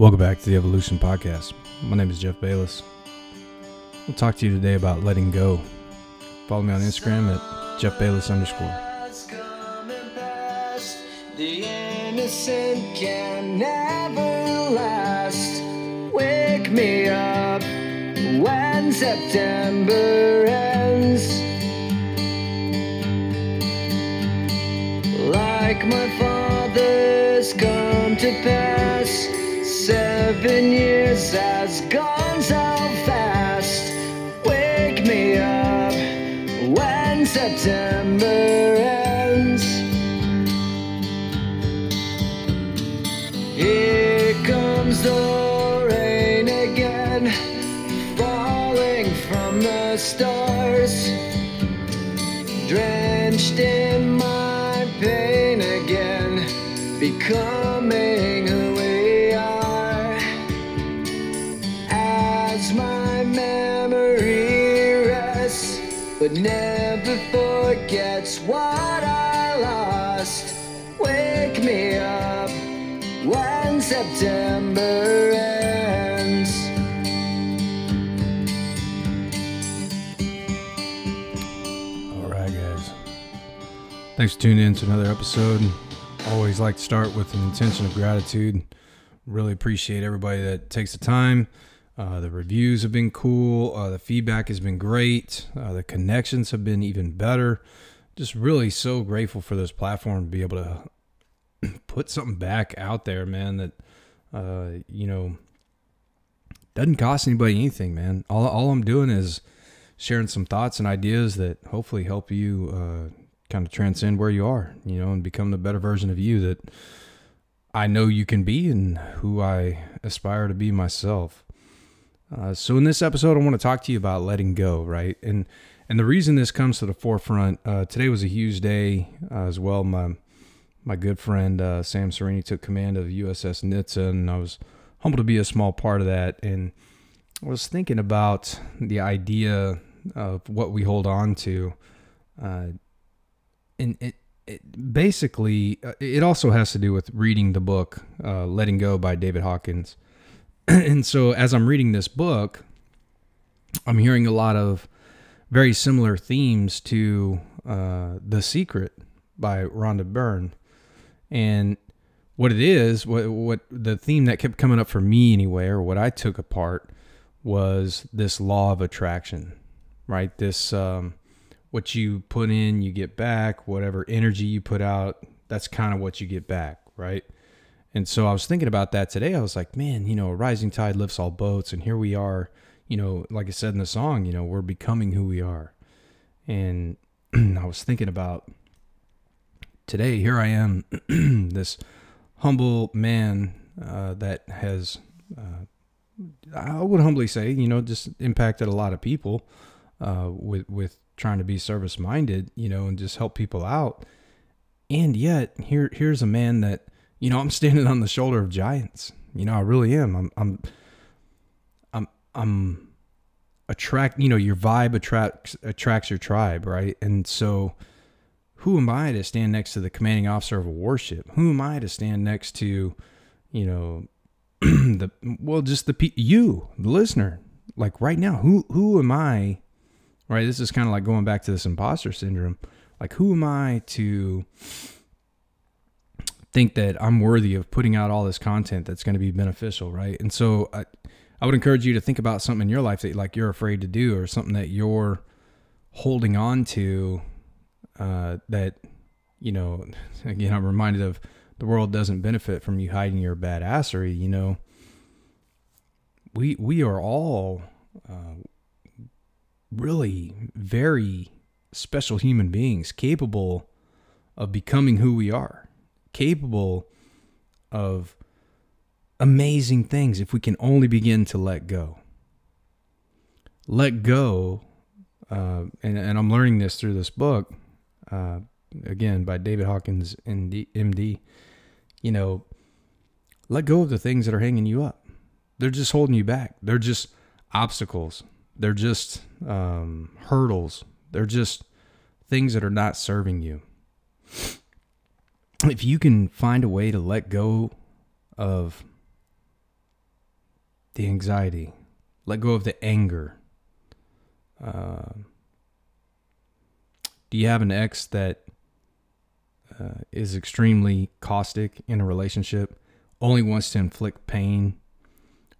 Welcome back to the Evolution Podcast. My name is Jeff Bayless. I'll talk to you today about letting go. Follow me on Instagram at Jeff Bayless underscore. The innocent can never last. Wake me up when September ends. Years has gone so fast. Wake me up when September Thanks for tuning in to another episode. Always like to start with an intention of gratitude. Really appreciate everybody that takes the time. Uh, the reviews have been cool. Uh, the feedback has been great. Uh, the connections have been even better. Just really so grateful for this platform to be able to put something back out there, man. That uh, you know doesn't cost anybody anything, man. All all I'm doing is sharing some thoughts and ideas that hopefully help you uh, kind of transcend where you are, you know, and become the better version of you that I know you can be and who I aspire to be myself. Uh, so in this episode, I want to talk to you about letting go, right? And and the reason this comes to the forefront uh, today was a huge day uh, as well. My my good friend uh, Sam Serini took command of USS Nitze, and I was humbled to be a small part of that. And I was thinking about the idea of what we hold on to, uh, and it, it basically uh, it also has to do with reading the book uh, "Letting Go" by David Hawkins. and so, as I'm reading this book, I'm hearing a lot of very similar themes to uh, "The Secret" by Rhonda Byrne, and what it is, what what the theme that kept coming up for me anyway, or what I took apart was this law of attraction, right? This um, what you put in, you get back. Whatever energy you put out, that's kind of what you get back, right? And so I was thinking about that today. I was like, man, you know, a rising tide lifts all boats, and here we are. You know, like I said in the song, you know, we're becoming who we are. And I was thinking about today. Here I am, this humble man uh, that has, uh, I would humbly say, you know, just impacted a lot of people uh, with with trying to be service minded, you know, and just help people out. And yet, here here's a man that, you know, I'm standing on the shoulder of giants. You know, I really am. I'm I'm I'm I'm attract. You know, your vibe attracts attracts your tribe, right? And so who am I to stand next to the commanding officer of a warship? Who am I to stand next to, you know, the well, just the you, the listener. Like right now, who who am I? Right, this is kind of like going back to this imposter syndrome. Like, who am I to think that I'm worthy of putting out all this content that's going to be beneficial, right? And so, I, I would encourage you to think about something in your life that like you're afraid to do, or something that you're holding on to uh, that you know again i'm reminded of the world doesn't benefit from you hiding your badassery you know we we are all uh, really very special human beings capable of becoming who we are capable of amazing things if we can only begin to let go let go uh, and, and i'm learning this through this book uh, again by David Hawkins, MD, MD, you know, let go of the things that are hanging you up. They're just holding you back. They're just obstacles. They're just um, hurdles. They're just things that are not serving you. If you can find a way to let go of the anxiety, let go of the anger. Uh, do you have an ex that uh, is extremely caustic in a relationship, only wants to inflict pain?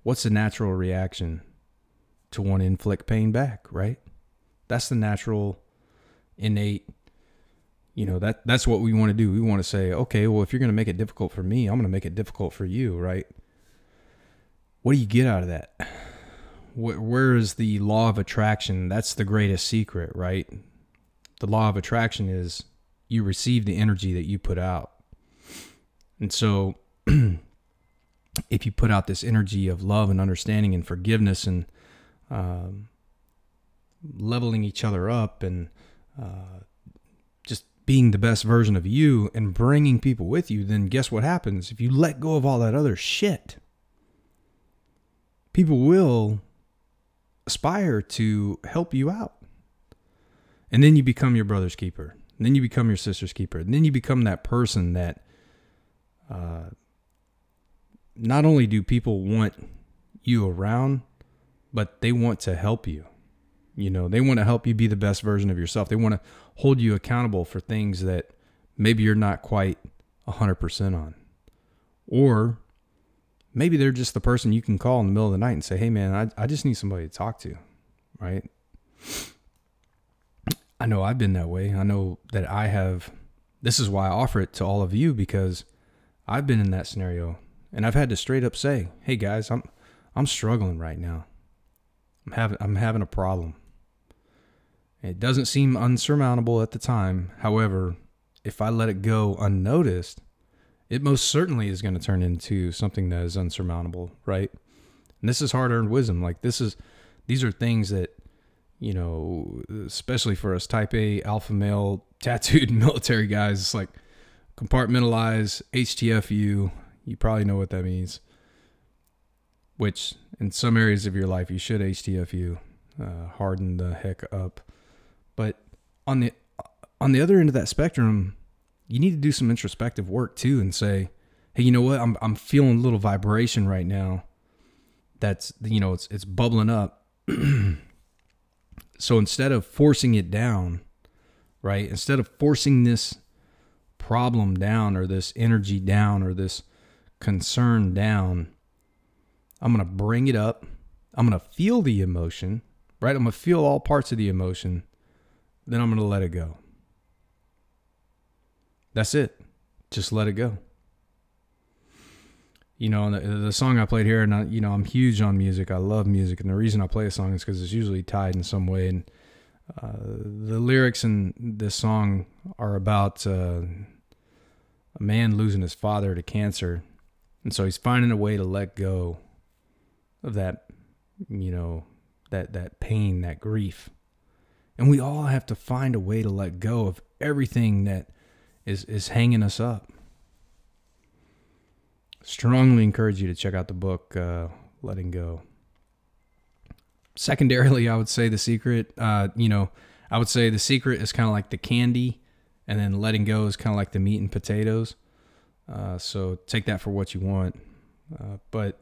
What's the natural reaction to want to inflict pain back, right? That's the natural, innate you know that that's what we want to do. We want to say okay well if you're going to make it difficult for me i'm going to make it difficult for you right? What do you get out of that? Where is the law of attraction? That's the greatest secret right? The law of attraction is you receive the energy that you put out. And so if you put out this energy of love and understanding and forgiveness and um, leveling each other up and uh, just being the best version of you and bringing people with you, then guess what happens? If you let go of all that other shit, people will aspire to help you out. And then you become your brother's keeper. And then you become your sister's keeper. And then you become that person that uh, not only do people want you around, but they want to help you. You know, they want to help you be the best version of yourself. They want to hold you accountable for things that maybe you're not quite 100% on. Or maybe they're just the person you can call in the middle of the night and say, hey, man, I, I just need somebody to talk to, right? I know I've been that way. I know that I have. This is why I offer it to all of you because I've been in that scenario and I've had to straight up say, "Hey guys, I'm I'm struggling right now. I'm having I'm having a problem. It doesn't seem unsurmountable at the time. However, if I let it go unnoticed, it most certainly is going to turn into something that is unsurmountable, right? And this is hard earned wisdom. Like this is these are things that, you know, especially for us type A alpha male tattooed military guys, it's like compartmentalize HTFU. You probably know what that means. Which in some areas of your life you should HTFU, uh, harden the heck up. But on the on the other end of that spectrum, you need to do some introspective work too and say, hey, you know what? I'm I'm feeling a little vibration right now. That's you know, it's it's bubbling up. so instead of forcing it down, right? Instead of forcing this problem down or this energy down or this concern down, I'm going to bring it up. I'm going to feel the emotion, right? I'm going to feel all parts of the emotion then I'm going to let it go. That's it. Just let it go. You know, the, the song I played here, and I, you know, I'm huge on music. I love music, and the reason I play a song is because it's usually tied in some way. And uh, the lyrics in this song are about uh, a man losing his father to cancer, and so he's finding a way to let go of that, you know, that that pain, that grief. And we all have to find a way to let go of everything that is, is hanging us up. Strongly encourage you to check out the book, uh, Letting Go. Secondarily, I would say The Secret, uh, you know, I would say The Secret is kind of like the candy, and then Letting Go is kind of like the meat and potatoes. Uh, so take that for what you want. Uh, but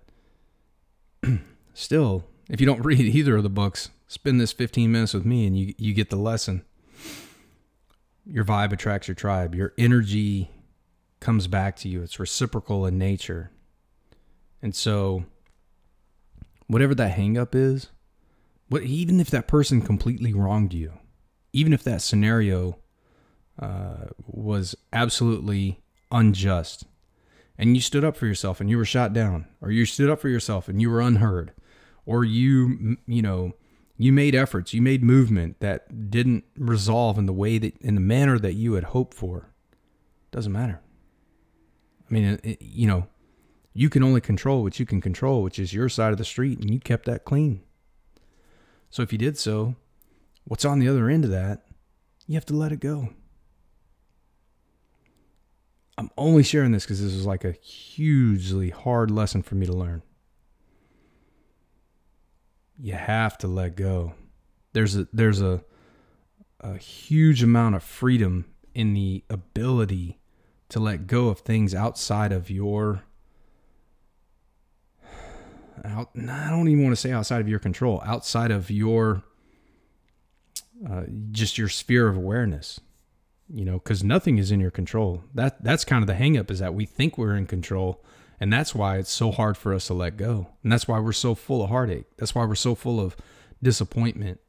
still, if you don't read either of the books, spend this 15 minutes with me and you, you get the lesson. Your vibe attracts your tribe. Your energy comes back to you. It's reciprocal in nature. And so, whatever that hangup is, what even if that person completely wronged you, even if that scenario uh, was absolutely unjust, and you stood up for yourself and you were shot down, or you stood up for yourself and you were unheard, or you you know you made efforts, you made movement that didn't resolve in the way that in the manner that you had hoped for. Doesn't matter. I mean, it, you know, you can only control what you can control, which is your side of the street, and you kept that clean. So if you did so, what's on the other end of that? You have to let it go. I'm only sharing this because this was like a hugely hard lesson for me to learn you have to let go. There's a there's a a huge amount of freedom in the ability to let go of things outside of your out, I don't even want to say outside of your control, outside of your uh, just your sphere of awareness. You know, because nothing is in your control. That that's kind of the hangup is that we think we're in control, and that's why it's so hard for us to let go, and that's why we're so full of heartache. That's why we're so full of disappointment.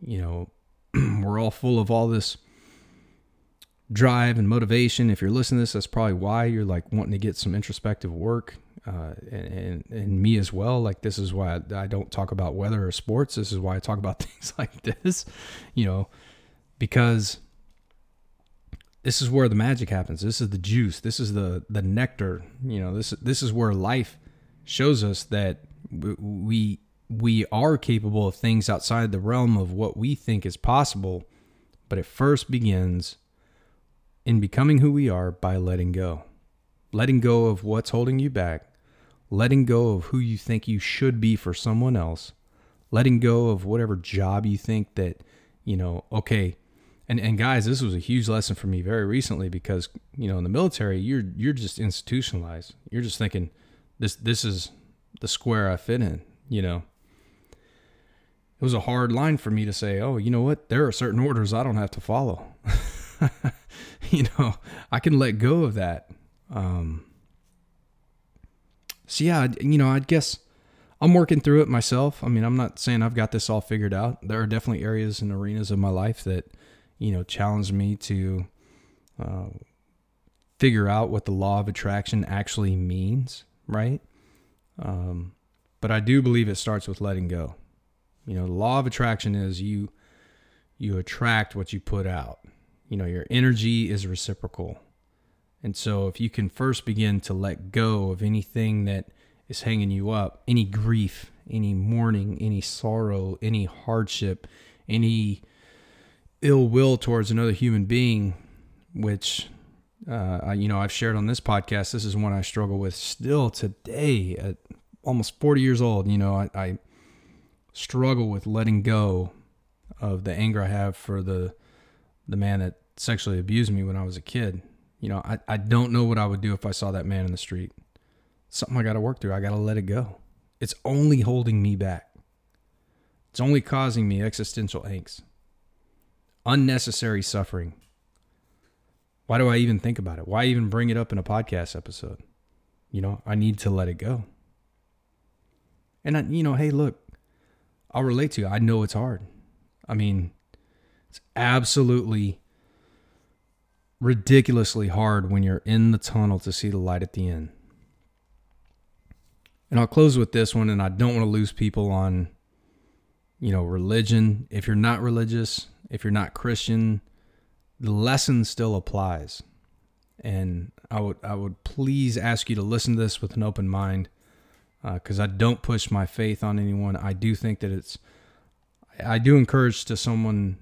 You know, we're all full of all this drive and motivation. If you're listening to this, that's probably why you're like wanting to get some introspective work. Uh, and, and, and me as well. Like this is why I, I don't talk about weather or sports. This is why I talk about things like this, you know, because this is where the magic happens. This is the juice. This is the the nectar. You know, this this is where life shows us that we we are capable of things outside the realm of what we think is possible. But it first begins in becoming who we are by letting go. Letting go of what's holding you back, letting go of who you think you should be for someone else, letting go of whatever job you think that, you know, okay. And and guys, this was a huge lesson for me very recently because, you know, in the military, you're you're just institutionalized. You're just thinking this this is the square I fit in, you know. It was a hard line for me to say, "Oh, you know what? There are certain orders I don't have to follow." you know, I can let go of that. Um, so yeah, you know, I guess I'm working through it myself. I mean, I'm not saying I've got this all figured out. There are definitely areas and arenas of my life that, you know, challenge me to uh, figure out what the law of attraction actually means, right? Um, but I do believe it starts with letting go. You know, the law of attraction is you you attract what you put out you know, your energy is reciprocal. And so if you can first begin to let go of anything that is hanging you up, any grief, any mourning, any sorrow, any hardship, any ill will towards another human being, which uh, I, you know I've shared on this podcast. This is one I struggle with still today at almost 40 years old. You know I, I struggle with letting go of the anger I have for the the man that sexually abused me when I was a kid. You know, I, I don't know what I would do if I saw that man in the street. Something I got to work through. I got to let it go. It's only holding me back. It's only causing me existential angst, unnecessary suffering. Why do I even think about it? Why even bring it up in a podcast episode? You know, I need to let it go. And I, you know, hey, look, I'll relate to you. I know it's hard. I mean, it's absolutely ridiculously hard when you're in the tunnel to see the light at the end. And I'll close with this one, and I don't want to lose people on, you know, religion. If you're not religious, if you're not Christian, the lesson still applies. And I would I would please ask you to listen to this with an open mind, because uh, I don't push my faith on anyone. I do think that it's, I do encourage to someone,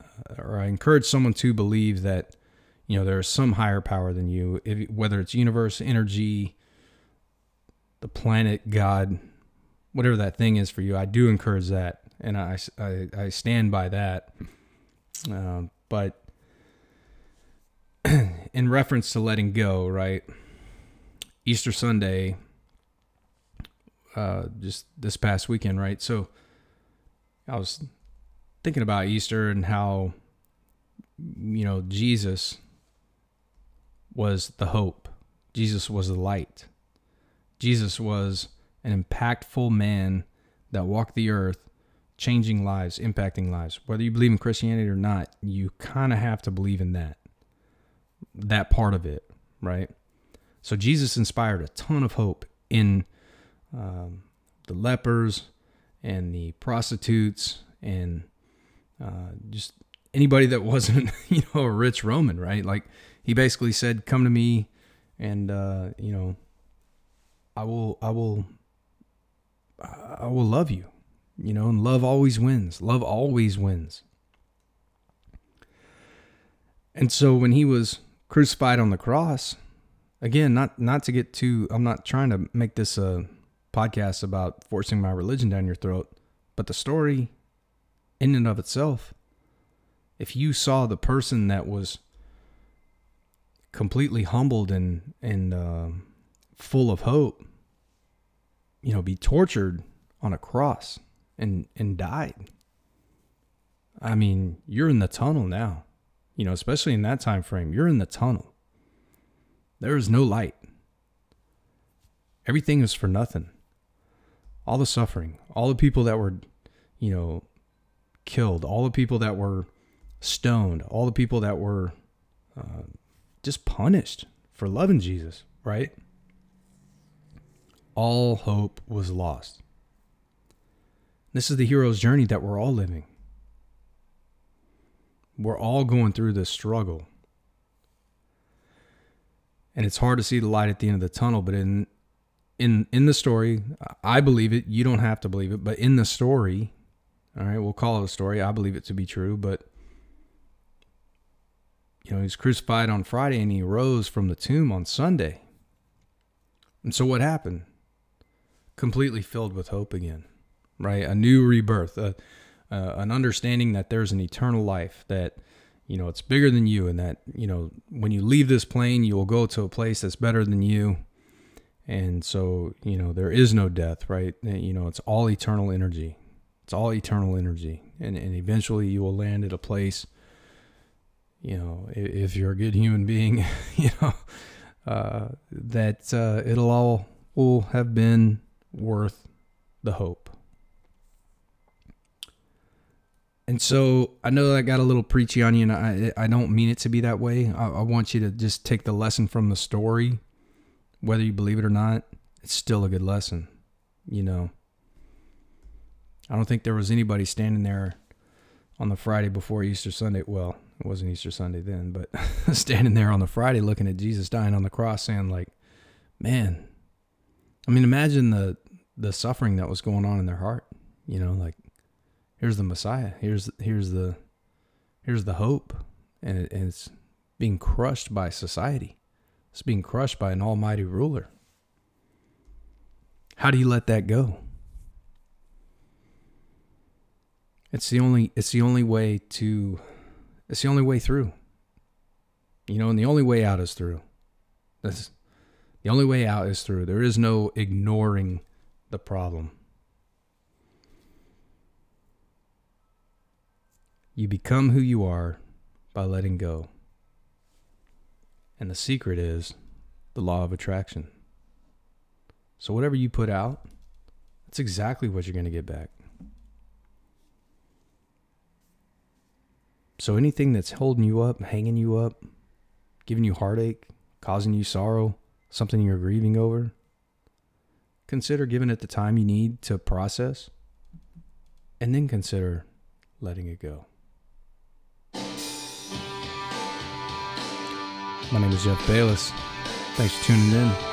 uh, or I encourage someone to believe that you know there's some higher power than you if, whether it's universe energy the planet god whatever that thing is for you i do encourage that and i i, I stand by that uh, but in reference to letting go right easter sunday uh, just this past weekend right so i was thinking about easter and how you know jesus was the hope. Jesus was the light. Jesus was an impactful man that walked the earth, changing lives, impacting lives. Whether you believe in Christianity or not, you kind of have to believe in that. That part of it, right? So Jesus inspired a ton of hope in um, the lepers and the prostitutes and uh, just anybody that wasn't, you know, a rich Roman, right? Like he basically said, "Come to me, and uh, you know, I will, I will, I will love you." You know, and love always wins. Love always wins. And so when he was crucified on the cross, again, not not to get too I'm not trying to make this a podcast about forcing my religion down your throat, but the story in and of itself, if you saw the person that was completely humbled and and uh, full of hope, you know, be tortured on a cross and and died. I mean, you're in the tunnel now. You know, especially in that time frame, you're in the tunnel. There is no light. Everything is for nothing. All the suffering, all the people that were, you know, killed, all the people that were stoned, all the people that were uh, just punished for loving Jesus, right? All hope was lost. This is the hero's journey that we're all living. We're all going through this struggle. And it's hard to see the light at the end of the tunnel, but in in in the story, I believe it. You don't have to believe it, but in the story, all right, we'll call it a story. I believe it to be true, but you know, he's crucified on Friday and he rose from the tomb on Sunday. And so what happened? Completely filled with hope again, right? A new rebirth, a, uh, an understanding that there's an eternal life that you know it's bigger than you and that you know when you leave this plane you will go to a place that's better than you. And so you know there is no death right? You know it's all eternal energy. It's all eternal energy. And, and eventually you will land at a place you know if you're a good human being you know uh, that uh, it'll all will have been worth the hope And so I know that got a little preachy on you, and I I don't mean it to be that way. I, I, want you to just take the lesson from the story, whether you believe it or not. It's still a good lesson, you know. I don't think there was anybody standing there on the Friday before Easter Sunday. Well, it wasn't Easter Sunday then, but standing there on the Friday looking at Jesus dying on the cross, saying like, "Man," I mean, imagine the the suffering that was going on in their heart. You know, like here's the Messiah. Here's here's the here's the hope, and, it, and it's being crushed by society. It's being crushed by an almighty ruler. How do you let that go? It's the only it's the only way to it's the only way through. You know, and the only way out is through. That's the only way out is through. There is no ignoring the problem. You become who you are by letting go. And the secret is the law of attraction. So, whatever you put out, that's exactly what you're going to get back. So, anything that's holding you up, hanging you up, giving you heartache, causing you sorrow, something you're grieving over, consider giving it the time you need to process, and then consider letting it go. My name is Jeff Bayless. Thanks for tuning in.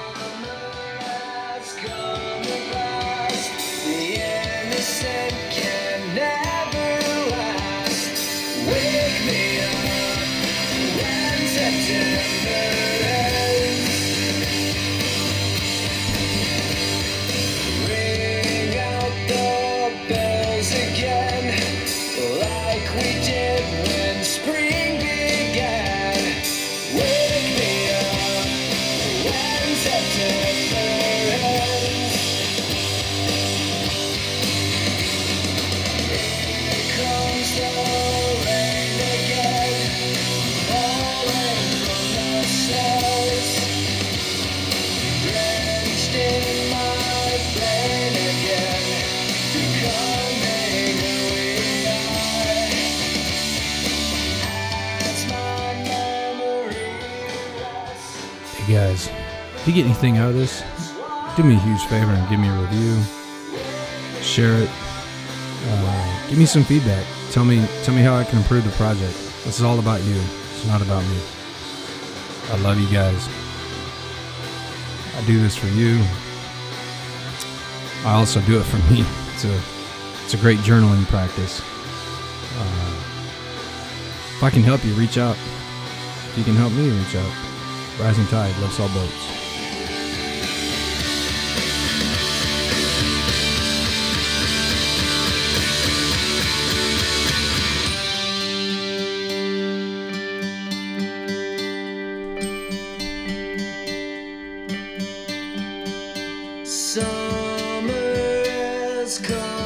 You get anything out of this, do me a huge favor and give me a review. Share it. Uh, give me some feedback. Tell me, tell me how I can improve the project. This is all about you. It's not about me. I love you guys. I do this for you. I also do it for me. It's a, it's a great journaling practice. Uh, if I can help you, reach out. If you can help me, reach out. Rising tide lifts all boats. summer has come.